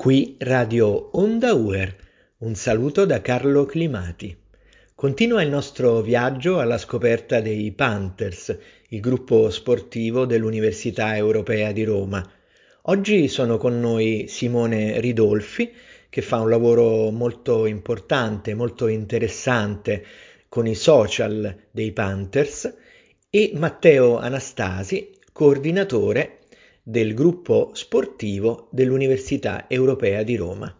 Qui Radio Onda Uer. Un saluto da Carlo Climati. Continua il nostro viaggio alla scoperta dei Panthers, il gruppo sportivo dell'Università Europea di Roma. Oggi sono con noi Simone Ridolfi, che fa un lavoro molto importante, molto interessante con i social dei Panthers, e Matteo Anastasi, coordinatore del gruppo sportivo dell'Università Europea di Roma.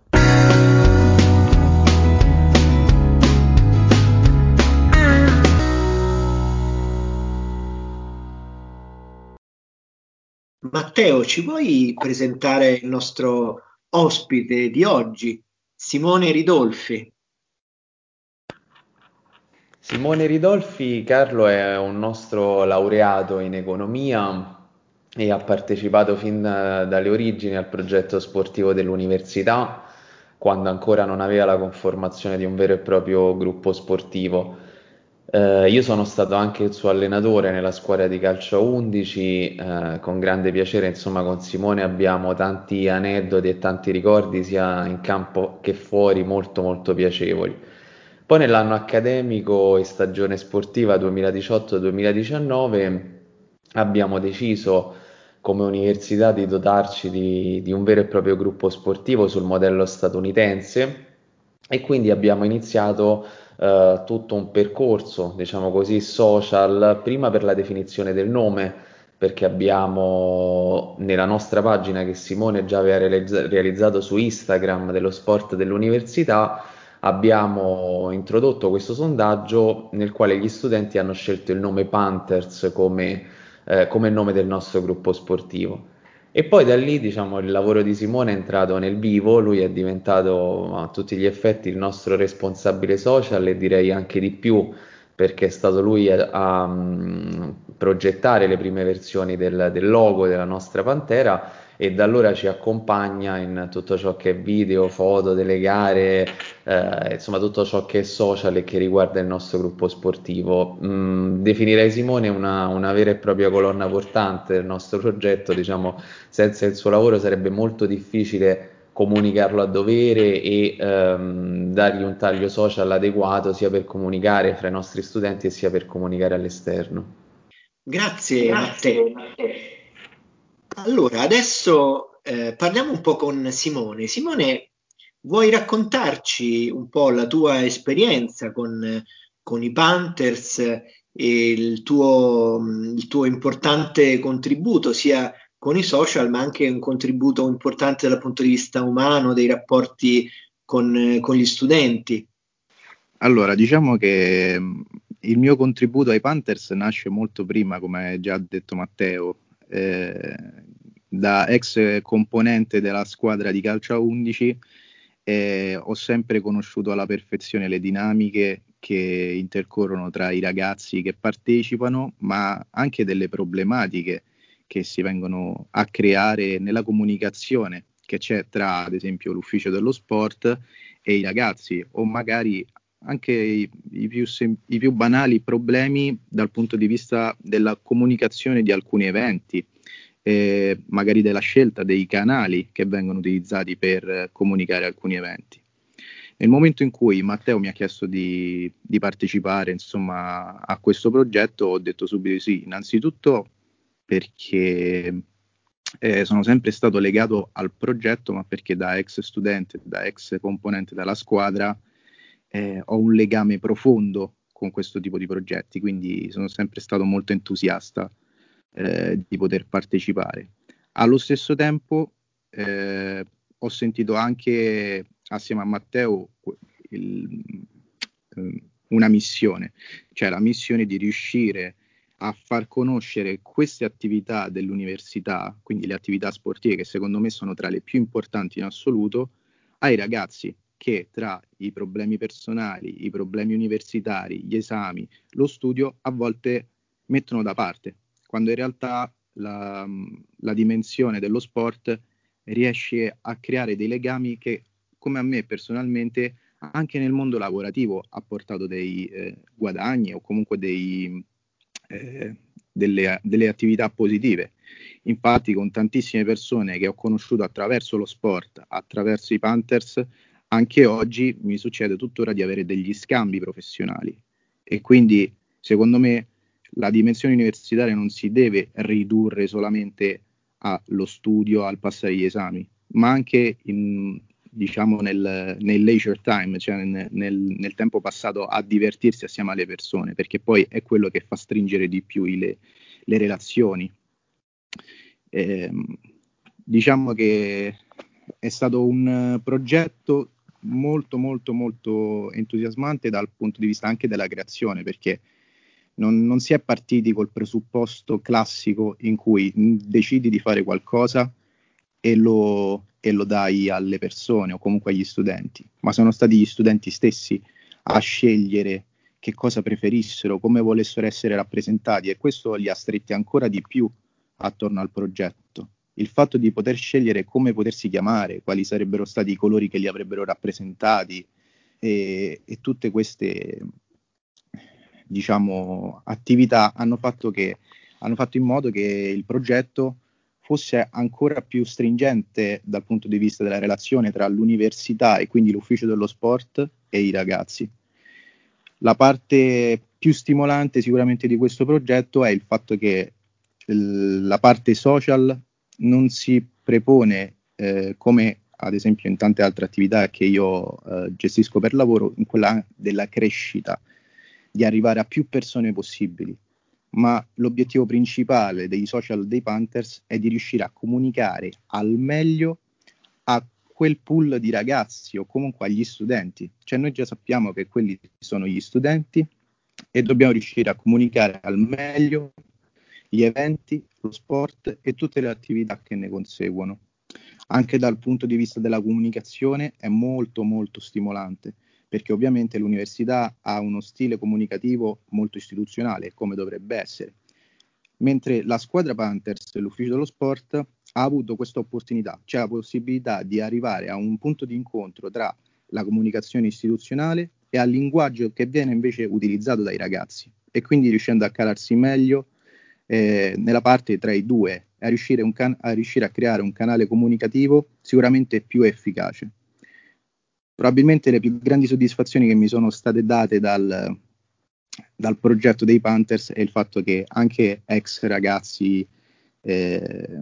Matteo, ci vuoi presentare il nostro ospite di oggi, Simone Ridolfi? Simone Ridolfi, Carlo, è un nostro laureato in economia e ha partecipato fin da, dalle origini al progetto sportivo dell'università, quando ancora non aveva la conformazione di un vero e proprio gruppo sportivo. Eh, io sono stato anche il suo allenatore nella squadra di calcio a 11, eh, con grande piacere, insomma, con Simone abbiamo tanti aneddoti e tanti ricordi sia in campo che fuori molto molto piacevoli. Poi nell'anno accademico e stagione sportiva 2018-2019 abbiamo deciso come università di dotarci di, di un vero e proprio gruppo sportivo sul modello statunitense e quindi abbiamo iniziato Uh, tutto un percorso, diciamo così, social, prima per la definizione del nome, perché abbiamo nella nostra pagina che Simone già aveva realizz- realizzato su Instagram dello sport dell'università, abbiamo introdotto questo sondaggio nel quale gli studenti hanno scelto il nome Panthers come eh, come nome del nostro gruppo sportivo. E poi da lì, diciamo, il lavoro di Simone è entrato nel vivo, lui è diventato a tutti gli effetti il nostro responsabile social e direi anche di più perché è stato lui a, a progettare le prime versioni del, del logo della nostra Pantera e da allora ci accompagna in tutto ciò che è video, foto delle gare, eh, insomma tutto ciò che è social e che riguarda il nostro gruppo sportivo. Mm, definirei Simone una, una, vera e propria colonna portante del nostro progetto, diciamo senza il suo lavoro sarebbe molto difficile comunicarlo a dovere e ehm, dargli un taglio social adeguato sia per comunicare fra i nostri studenti sia per comunicare all'esterno. Grazie, Grazie Matteo. Allora, adesso eh, parliamo un po' con Simone. Simone, vuoi raccontarci un po' la tua esperienza con, con i Panthers e il tuo, il tuo, importante contributo sia con i social, ma anche un contributo importante dal punto di vista umano, dei rapporti con, con gli studenti? Allora, diciamo che il mio contributo ai Panthers nasce molto prima, come già detto Matteo, eh, da ex componente della squadra di calcio a 11 eh, ho sempre conosciuto alla perfezione le dinamiche che intercorrono tra i ragazzi che partecipano, ma anche delle problematiche che si vengono a creare nella comunicazione che c'è tra, ad esempio, l'ufficio dello sport e i ragazzi, o magari anche i, i, più sem- i, più banali problemi dal punto di vista della comunicazione di alcuni eventi, eh, magari della scelta dei canali che vengono utilizzati per comunicare alcuni eventi. Nel momento in cui Matteo mi ha chiesto di, di partecipare insomma, a questo progetto, ho detto subito sì, innanzitutto perché eh, sono sempre stato legato al progetto, ma perché da ex studente, da ex componente della squadra, eh, ho un legame profondo con questo tipo di progetti, quindi sono sempre stato molto entusiasta eh, di poter partecipare. Allo stesso tempo eh, ho sentito anche assieme a Matteo il, eh, una missione, cioè la missione di riuscire a far conoscere queste attività dell'università, quindi le attività sportive che secondo me sono tra le più importanti in assoluto, ai ragazzi che tra i problemi personali, i problemi universitari, gli esami, lo studio a volte mettono da parte, quando in realtà la, la dimensione dello sport riesce a creare dei legami che, come a me personalmente, anche nel mondo lavorativo ha portato dei eh, guadagni o comunque dei, eh, delle, delle attività positive. Infatti, con tantissime persone che ho conosciuto attraverso lo sport, attraverso i Panthers, anche oggi mi succede tuttora di avere degli scambi professionali. E quindi, secondo me, la dimensione universitaria non si deve ridurre solamente allo studio, al passare gli esami, ma anche in, diciamo nel, nel, leisure time, cioè nel, nel, tempo passato a divertirsi assieme alle persone, perché poi è quello che fa stringere di più le, le relazioni. Eh, diciamo che è stato un progetto molto molto molto entusiasmante dal punto di vista anche della creazione perché non, non, si è partiti col presupposto classico in cui decidi di fare qualcosa e lo, e lo dai alle persone o comunque agli studenti, ma sono stati gli studenti stessi a scegliere che cosa preferissero, come volessero essere rappresentati e questo li ha stretti ancora di più attorno al progetto. Il fatto di poter scegliere come potersi chiamare, quali sarebbero stati i colori che li avrebbero rappresentati e, e tutte queste diciamo, attività hanno fatto, che, hanno fatto in modo che il progetto fosse ancora più stringente dal punto di vista della relazione tra l'università e quindi l'ufficio dello sport e i ragazzi. La parte più stimolante sicuramente di questo progetto è il fatto che la parte social non si prepone eh, come ad esempio in tante altre attività che io eh, gestisco per lavoro, in quella della crescita, di arrivare a più persone possibili, ma l'obiettivo principale dei social dei Panthers è di riuscire a comunicare al meglio a quel pool di ragazzi o comunque agli studenti. Cioè noi già sappiamo che quelli sono gli studenti e dobbiamo riuscire a comunicare al meglio gli eventi, lo sport e tutte le attività che ne conseguono. Anche dal punto di vista della comunicazione è molto molto stimolante perché ovviamente l'università ha uno stile comunicativo molto istituzionale, come dovrebbe essere, mentre la squadra Panthers, l'ufficio dello sport, ha avuto questa opportunità, cioè la possibilità di arrivare a un punto di incontro tra la comunicazione istituzionale e al linguaggio che viene invece utilizzato dai ragazzi e quindi riuscendo a calarsi meglio eh, nella parte tra i due, a riuscire, can- a riuscire a creare un canale comunicativo sicuramente più efficace. Probabilmente le più grandi soddisfazioni che mi sono state date dal, dal progetto dei Panthers è il fatto che anche ex ragazzi, eh,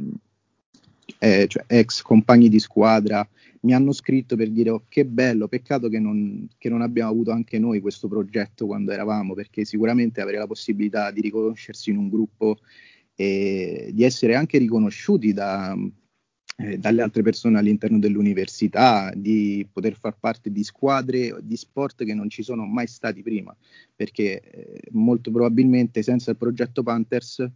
eh, cioè ex compagni di squadra, mi hanno scritto per dire oh, che bello, peccato che non, che non, abbiamo avuto anche noi questo progetto quando eravamo, perché sicuramente avere la possibilità di riconoscersi in un gruppo e di essere anche riconosciuti da, eh, dalle altre persone all'interno dell'università, di poter far parte di squadre di sport che non ci sono mai stati prima, perché eh, molto probabilmente senza il progetto Panthers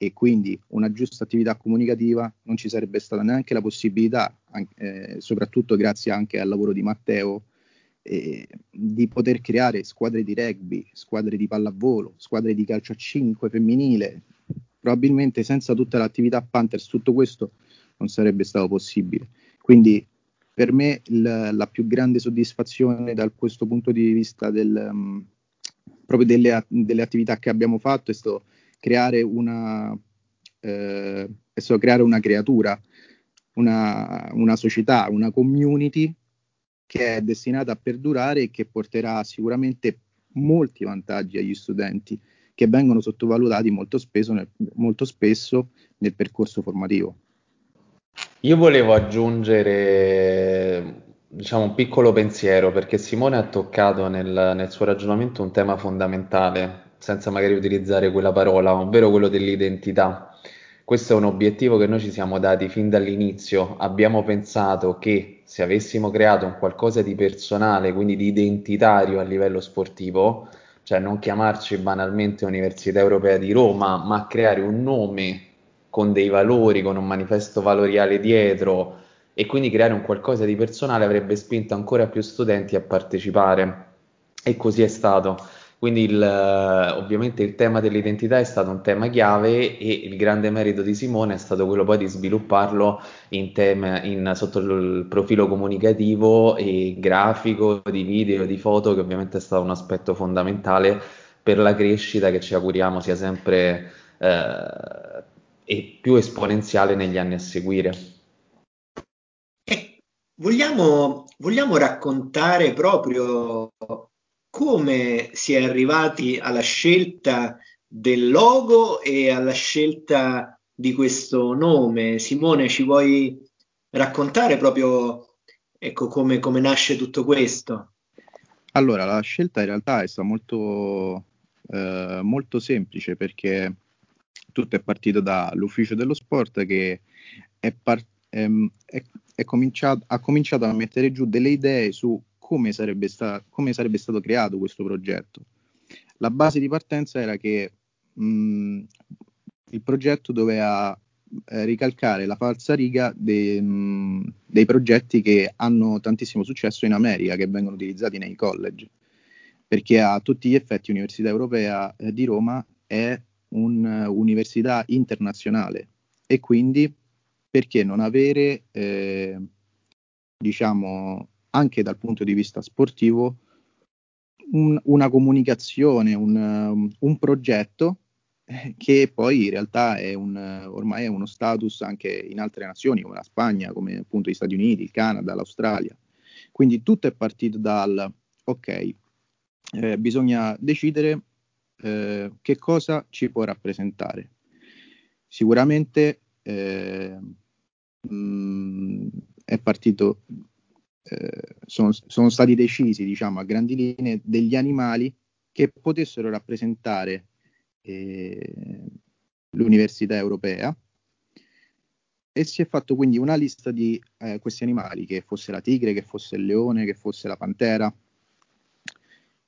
e quindi una giusta attività comunicativa non ci sarebbe stata neanche la possibilità, eh, soprattutto grazie anche al lavoro di Matteo, eh, di poter creare squadre di rugby, squadre di pallavolo, squadre di calcio a 5 femminile. Probabilmente senza tutta l'attività Panthers tutto questo non sarebbe stato possibile. Quindi per me la, la più grande soddisfazione da questo punto di vista del, um, proprio delle, delle, attività che abbiamo fatto è stato creare una, eh, creare una creatura, una, una società, una community che è destinata a perdurare e che porterà sicuramente molti vantaggi agli studenti che vengono sottovalutati molto spesso nel, molto spesso nel percorso formativo. Io volevo aggiungere, diciamo, un piccolo pensiero perché Simone ha toccato nel, nel suo ragionamento un tema fondamentale, senza magari utilizzare quella parola, ovvero quello dell'identità. Questo è un obiettivo che noi ci siamo dati fin dall'inizio. Abbiamo pensato che se avessimo creato un qualcosa di personale, quindi di identitario a livello sportivo, cioè non chiamarci banalmente Università Europea di Roma, ma creare un nome con dei valori, con un manifesto valoriale dietro e quindi creare un qualcosa di personale avrebbe spinto ancora più studenti a partecipare e così è stato. Quindi il, ovviamente il tema dell'identità è stato un tema chiave e il grande merito di Simone è stato quello poi di svilupparlo in tema, in, sotto il profilo comunicativo e grafico, di video, di foto, che ovviamente è stato un aspetto fondamentale per la crescita che ci auguriamo sia sempre eh, e più esponenziale negli anni a seguire. Eh, vogliamo, vogliamo raccontare proprio come si è arrivati alla scelta del logo e alla scelta di questo nome. Simone, ci vuoi raccontare proprio ecco, come, come nasce tutto questo? Allora, la scelta in realtà è stata molto, eh, molto semplice perché tutto è partito dall'ufficio dello sport che è par- ehm, è, è cominciato, ha cominciato a mettere giù delle idee su come sarebbe, sta- come sarebbe stato creato questo progetto. La base di partenza era che mh, il progetto doveva eh, ricalcare la falsa riga dei, mh, dei progetti che hanno tantissimo successo in America, che vengono utilizzati nei college, perché a tutti gli effetti l'Università Europea eh, di Roma è un'università internazionale e quindi perché non avere, eh, diciamo, anche dal punto di vista sportivo, un, una comunicazione, un, un progetto che poi in realtà è un, ormai è uno status anche in altre nazioni come la Spagna, come appunto gli Stati Uniti, il Canada, l'Australia. Quindi tutto è partito dal ok, eh, bisogna decidere eh, che cosa ci può rappresentare. Sicuramente eh, mh, mm, è partito, eh, sono, sono stati decisi diciamo a grandi linee degli animali che potessero rappresentare eh, l'Università Europea. E si è fatto quindi una lista di eh, questi animali, che fosse la tigre, che fosse il leone, che fosse la pantera,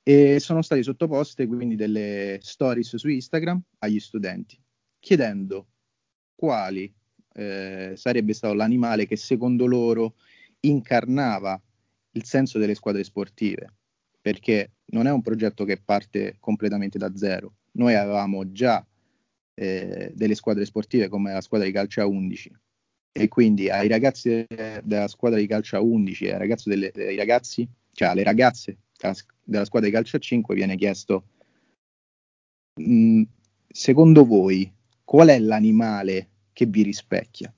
e sono state sottoposte quindi delle stories su Instagram agli studenti, chiedendo quali eh, sarebbe stato l'animale che secondo loro incarnava il senso delle squadre sportive, perché non è un progetto che parte completamente da zero, noi avevamo già eh, delle squadre sportive come la squadra di calcio a 11 e quindi ai ragazzi della squadra di calcio a 11 e ai ragazzi, delle, ai ragazzi cioè alle ragazze della squadra di calcio a 5 viene chiesto mm, secondo voi qual è l'animale che vi rispecchia?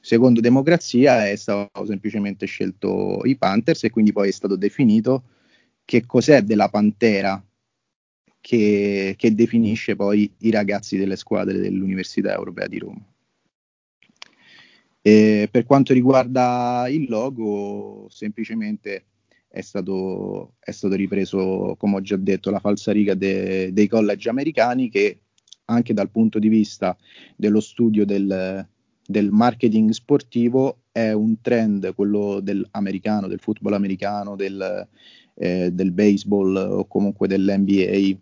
Secondo democrazia è stato semplicemente scelto i Panthers e quindi poi è stato definito che cos'è della Pantera che, che definisce poi i ragazzi delle squadre dell'Università Europea di Roma. E per quanto riguarda il logo, semplicemente è stato, è stato ripreso, come ho già detto, la falsariga de, dei college americani che anche dal punto di vista dello studio del, del marketing sportivo è un trend, quello del americano, del football americano, del, eh, del baseball o comunque dell'NBA,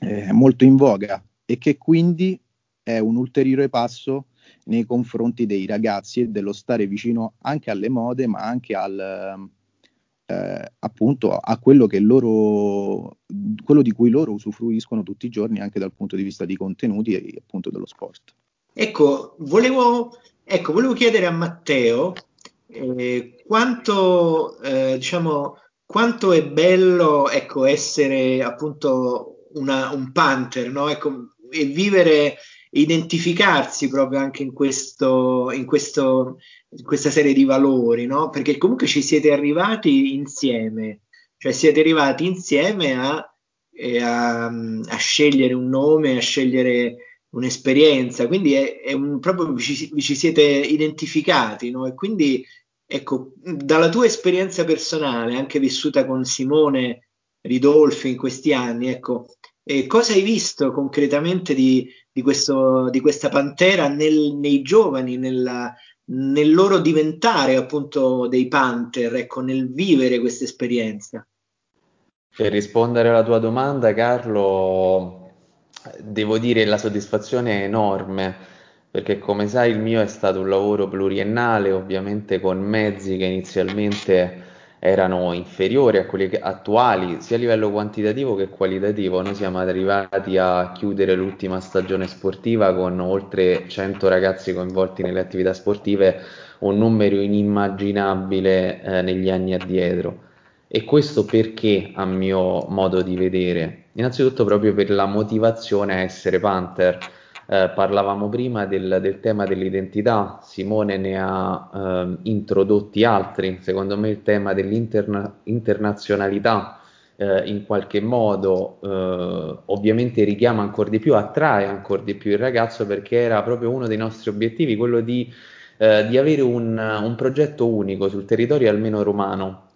eh, molto in voga e che quindi è un ulteriore passo nei confronti dei ragazzi e dello stare vicino anche alle mode, ma anche al, eh, appunto a quello, che loro, quello di cui loro usufruiscono tutti i giorni anche dal punto di vista di contenuti e appunto dello sport. Ecco, volevo, ecco, volevo chiedere a Matteo eh, quanto, eh, diciamo, quanto è bello ecco, essere appunto una, un Panther, no? ecco, e vivere, identificarsi proprio anche in, questo, in, questo, in questa serie di valori, no? perché comunque ci siete arrivati insieme, cioè siete arrivati insieme a, eh, a, a scegliere un nome, a scegliere un'esperienza, quindi è, è un, proprio vi ci, siete identificati, no? E quindi ecco, dalla tua esperienza personale, anche vissuta con Simone Ridolfi in questi anni, ecco, eh, cosa hai visto concretamente di, di, questo, di questa pantera nel, nei giovani, nella, nel loro diventare appunto dei panther, ecco, nel vivere questa esperienza? Per rispondere alla tua domanda, Carlo, devo dire la soddisfazione è enorme, perché come sai il mio è stato un lavoro pluriennale, ovviamente con mezzi che inizialmente erano inferiori a quelli attuali, sia a livello quantitativo che qualitativo. Noi siamo arrivati a chiudere l'ultima stagione sportiva con oltre 100 ragazzi coinvolti nelle attività sportive, un numero inimmaginabile eh, negli anni addietro. E questo perché, a mio modo di vedere? Innanzitutto proprio per la motivazione a essere Panther. Eh, parlavamo prima del, del, tema dell'identità, Simone ne ha eh, introdotti altri, secondo me il tema dell'internazionalità eh, in qualche modo eh, ovviamente richiama ancora di più, attrae ancora di più il ragazzo perché era proprio uno dei nostri obiettivi, quello di, eh, di avere un, un progetto unico sul territorio almeno romano.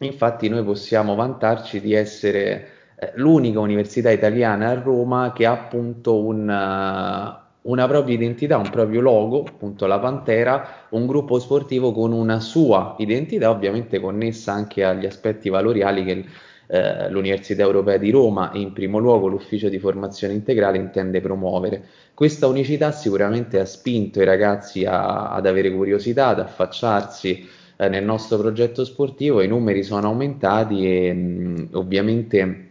Infatti noi possiamo vantarci di essere eh, l'unica università italiana a Roma che ha appunto una, una propria identità, un proprio logo, appunto la Pantera, un gruppo sportivo con una sua identità, ovviamente connessa anche agli aspetti valoriali che eh, l'Università Europea di Roma e in primo luogo l'Ufficio di Formazione Integrale intende promuovere. Questa unicità sicuramente ha spinto i ragazzi a, ad avere curiosità, ad affacciarsi eh, nel nostro progetto sportivo, i numeri sono aumentati e mh, ovviamente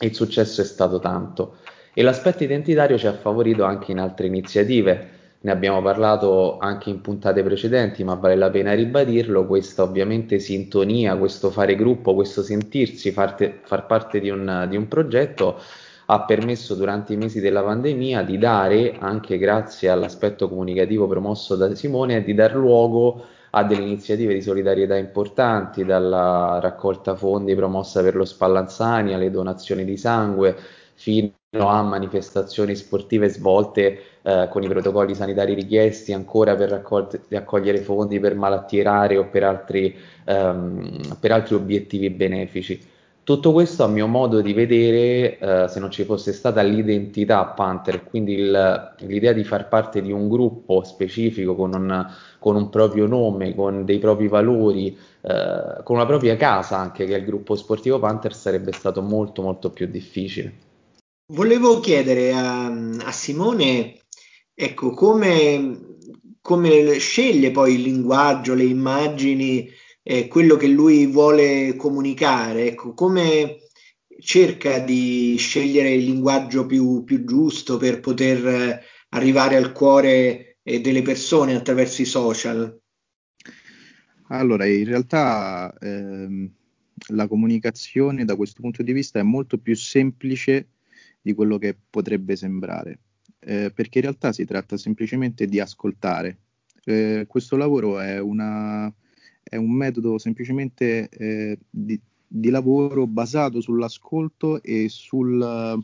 il successo è stato tanto. E l'aspetto identitario ci ha favorito anche in altre iniziative, ne abbiamo parlato anche in puntate precedenti, ma vale la pena ribadirlo, questa ovviamente sintonia, questo fare gruppo, questo sentirsi farte, far parte di un, di un progetto ha permesso durante i mesi della pandemia di dare, anche grazie all'aspetto comunicativo promosso da Simone, di dar luogo a delle iniziative di solidarietà importanti, dalla raccolta fondi promossa per lo Spallanzani alle donazioni di sangue, fino a manifestazioni sportive svolte eh, con i protocolli sanitari richiesti ancora per raccol- raccogliere fondi per malattie rare o per altri, ehm, per altri obiettivi benefici. Tutto questo a mio modo di vedere, eh, se non ci fosse stata l'identità Panther, quindi il, l'idea di far parte di un gruppo specifico con un, con un proprio nome, con dei propri valori, eh, con una propria casa anche che è il gruppo sportivo Panther, sarebbe stato molto molto più difficile. Volevo chiedere a, a Simone, ecco, come, come, sceglie poi il linguaggio, le immagini, eh, quello che lui vuole comunicare, ecco, come cerca di scegliere il linguaggio più, più giusto per poter eh, arrivare al cuore eh, delle persone attraverso i social? Allora, in realtà ehm, la comunicazione da questo punto di vista è molto più semplice di quello che potrebbe sembrare, eh, perché in realtà si tratta semplicemente di ascoltare. Eh, questo lavoro è, una, è, un metodo semplicemente eh, di, di, lavoro basato sull'ascolto e sul,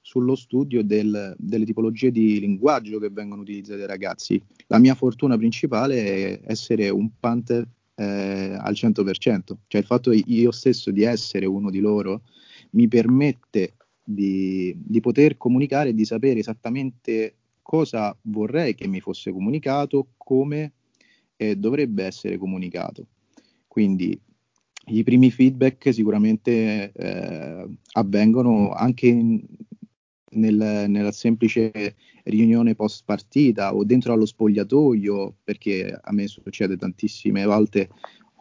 sullo studio del, delle tipologie di linguaggio che vengono utilizzate dai ragazzi. La mia fortuna principale è essere un Panther eh, al 100%, cioè il fatto io stesso di essere uno di loro mi permette di, di poter comunicare e di sapere esattamente cosa vorrei che mi fosse comunicato, come eh, dovrebbe essere comunicato. Quindi i primi feedback sicuramente eh, avvengono anche in, nel, nella semplice riunione post partita o dentro allo spogliatoio, perché a me succede tantissime volte,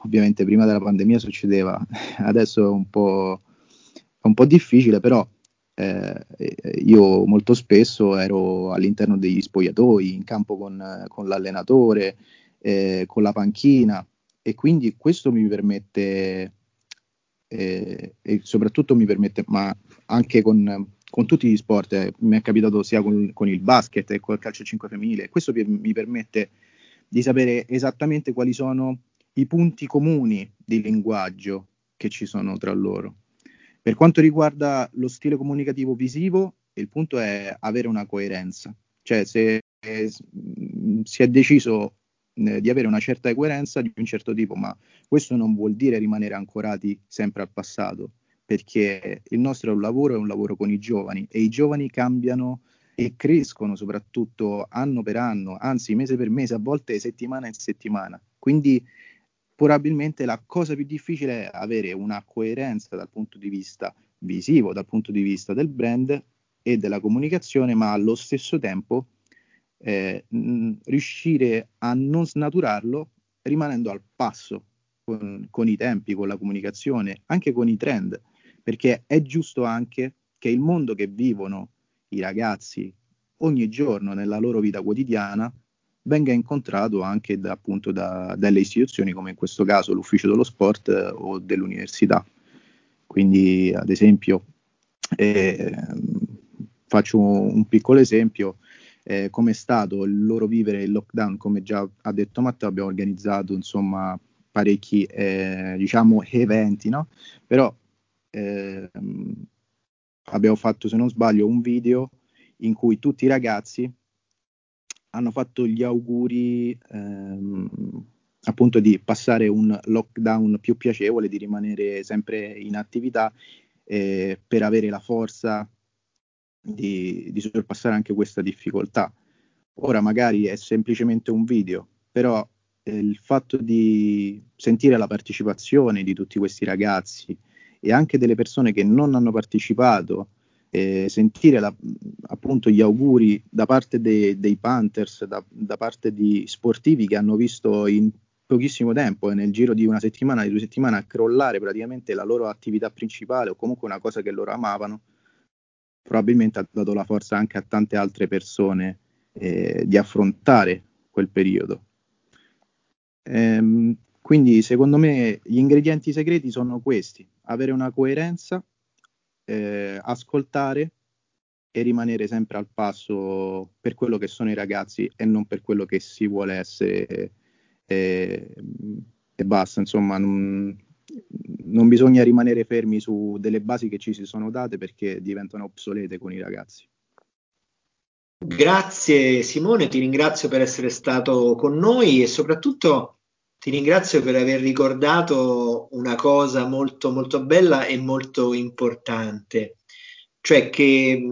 ovviamente prima della pandemia succedeva, adesso è un po', un po difficile, però eh, io molto spesso ero all'interno degli spogliatoi, in campo con, con l'allenatore, eh, con la panchina. E quindi questo mi permette eh, e soprattutto mi permette, ma anche con, con tutti gli sport, eh, mi è capitato sia con, con, il basket che col calcio 5 femminile, questo mi permette di sapere esattamente quali sono i punti comuni di linguaggio che ci sono tra loro. Per quanto riguarda lo stile comunicativo visivo, il punto è avere una coerenza, cioè se eh, si è deciso di avere una certa coerenza di un certo tipo, ma questo non vuol dire rimanere ancorati sempre al passato, perché il nostro è un lavoro, è un lavoro con i giovani e i giovani cambiano e crescono soprattutto anno per anno, anzi mese per mese, a volte settimana in settimana. Quindi probabilmente la cosa più difficile è avere una coerenza dal punto di vista visivo, dal punto di vista del brand e della comunicazione, ma allo stesso tempo eh, mh, riuscire a non snaturarlo rimanendo al passo con, con i tempi, con la comunicazione, anche con i trend, perché è giusto anche che il mondo che vivono i ragazzi ogni giorno nella loro vita quotidiana venga incontrato anche da, appunto da, dalle istituzioni come in questo caso l'ufficio dello sport eh, o dell'università. Quindi, ad esempio, eh, faccio un piccolo esempio, eh, come è stato il loro vivere il lockdown, come già ha detto Matteo, abbiamo organizzato insomma parecchi eh, diciamo eventi, no? Però eh, abbiamo fatto, se non sbaglio, un video in cui tutti i ragazzi hanno fatto gli auguri ehm, appunto di passare un lockdown più piacevole, di rimanere sempre in attività eh, per avere la forza di, di sorpassare anche questa difficoltà. Ora magari è semplicemente un video, però eh, il fatto di sentire la partecipazione di tutti questi ragazzi e anche delle persone che non hanno partecipato, eh, sentire la, appunto gli auguri da parte de, dei Panthers, da, da, parte di sportivi che hanno visto in pochissimo tempo e nel giro di una settimana, di due settimane, crollare praticamente la loro attività principale o comunque una cosa che loro amavano, probabilmente ha dato la forza anche a tante altre persone eh, di affrontare quel periodo. Ehm, quindi secondo me gli ingredienti segreti sono questi, avere una coerenza, eh, ascoltare e rimanere sempre al passo per quello che sono i ragazzi e non per quello che si vuole essere e, e basta, insomma, non, non bisogna rimanere fermi su delle basi che ci si sono date perché diventano obsolete con i ragazzi. Grazie Simone, ti ringrazio per essere stato con noi e soprattutto ti ringrazio per aver ricordato una cosa molto molto bella e molto importante, cioè che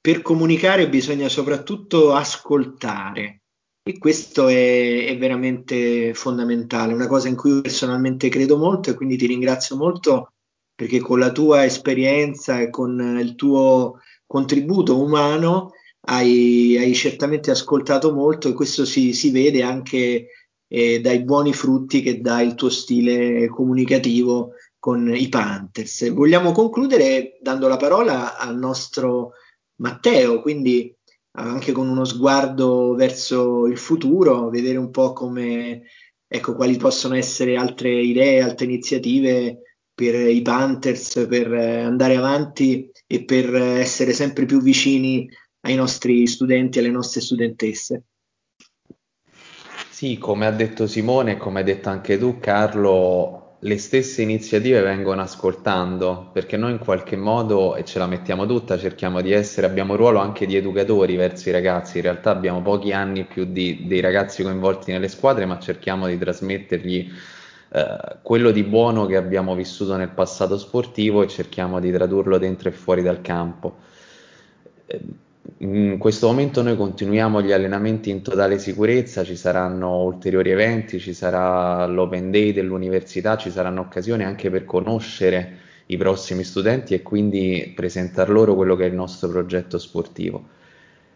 per comunicare bisogna soprattutto ascoltare e questo è, è, veramente fondamentale, una cosa in cui personalmente credo molto e quindi ti ringrazio molto perché con la tua esperienza e con il tuo contributo umano hai, hai certamente ascoltato molto e questo si, si vede anche eh, dai buoni frutti che dà il tuo stile comunicativo con i Panthers. Vogliamo concludere dando la parola al nostro Matteo, quindi anche con uno sguardo verso il futuro, vedere un po' come, ecco, quali possono essere altre idee, altre iniziative per i Panthers, per andare avanti e per essere sempre più vicini ai nostri studenti e alle nostre studentesse. Sì, come ha detto Simone e come hai detto anche tu, Carlo, le stesse iniziative vengono ascoltando, perché noi in qualche modo, e ce la mettiamo tutta, cerchiamo di essere, abbiamo un ruolo anche di educatori verso i ragazzi, in realtà abbiamo pochi anni più di, dei ragazzi coinvolti nelle squadre, ma cerchiamo di trasmettergli eh, quello di buono che abbiamo vissuto nel passato sportivo e cerchiamo di tradurlo dentro e fuori dal campo. In questo momento noi continuiamo gli allenamenti in totale sicurezza, ci saranno ulteriori eventi, ci sarà l'Open Day dell'università, ci saranno occasioni anche per conoscere i prossimi studenti e quindi presentar loro quello che è il nostro progetto sportivo.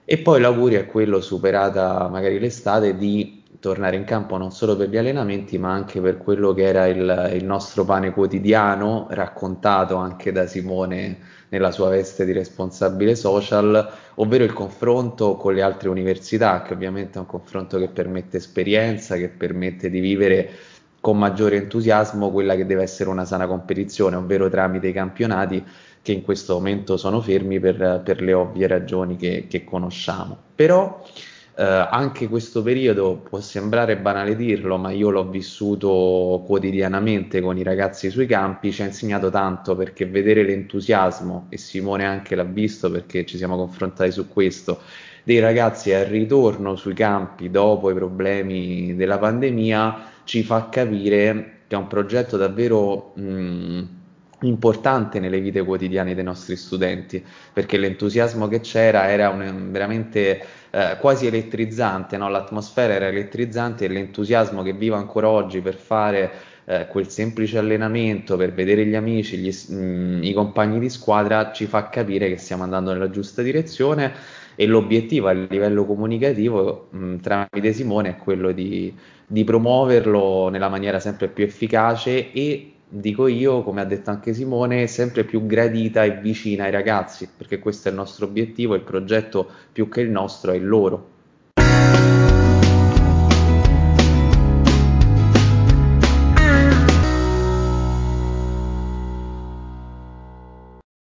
E poi l'augurio è quello, superata magari l'estate, di tornare in campo non solo per gli allenamenti, ma anche per quello che era il, il nostro pane quotidiano, raccontato anche da Simone nella sua veste di responsabile social, ovvero il confronto con le altre università, che ovviamente è un confronto che permette esperienza, che permette di vivere con maggiore entusiasmo quella che deve essere una sana competizione, ovvero tramite i campionati che in questo momento sono fermi per, per le ovvie ragioni che, che conosciamo. Però eh, anche questo periodo può sembrare banale dirlo, ma io l'ho vissuto quotidianamente con i ragazzi sui campi, ci ha insegnato tanto perché vedere l'entusiasmo, e Simone anche l'ha visto perché ci siamo confrontati su questo, dei ragazzi al ritorno sui campi dopo i problemi della pandemia, ci fa capire che è un progetto davvero... Mh, importante nelle vite quotidiane dei nostri studenti, perché l'entusiasmo che c'era era un, veramente eh, quasi elettrizzante, no? l'atmosfera era elettrizzante e l'entusiasmo che vivo ancora oggi per fare eh, quel semplice allenamento, per vedere gli amici, gli, mh, mm, i compagni di squadra, ci fa capire che stiamo andando nella giusta direzione e l'obiettivo a livello comunicativo mh, mm, tramite Simone è quello di, di promuoverlo nella maniera sempre più efficace e dico io, come ha detto anche Simone, sempre più gradita e vicina ai ragazzi, perché questo è il nostro obiettivo, il progetto più che il nostro è il loro.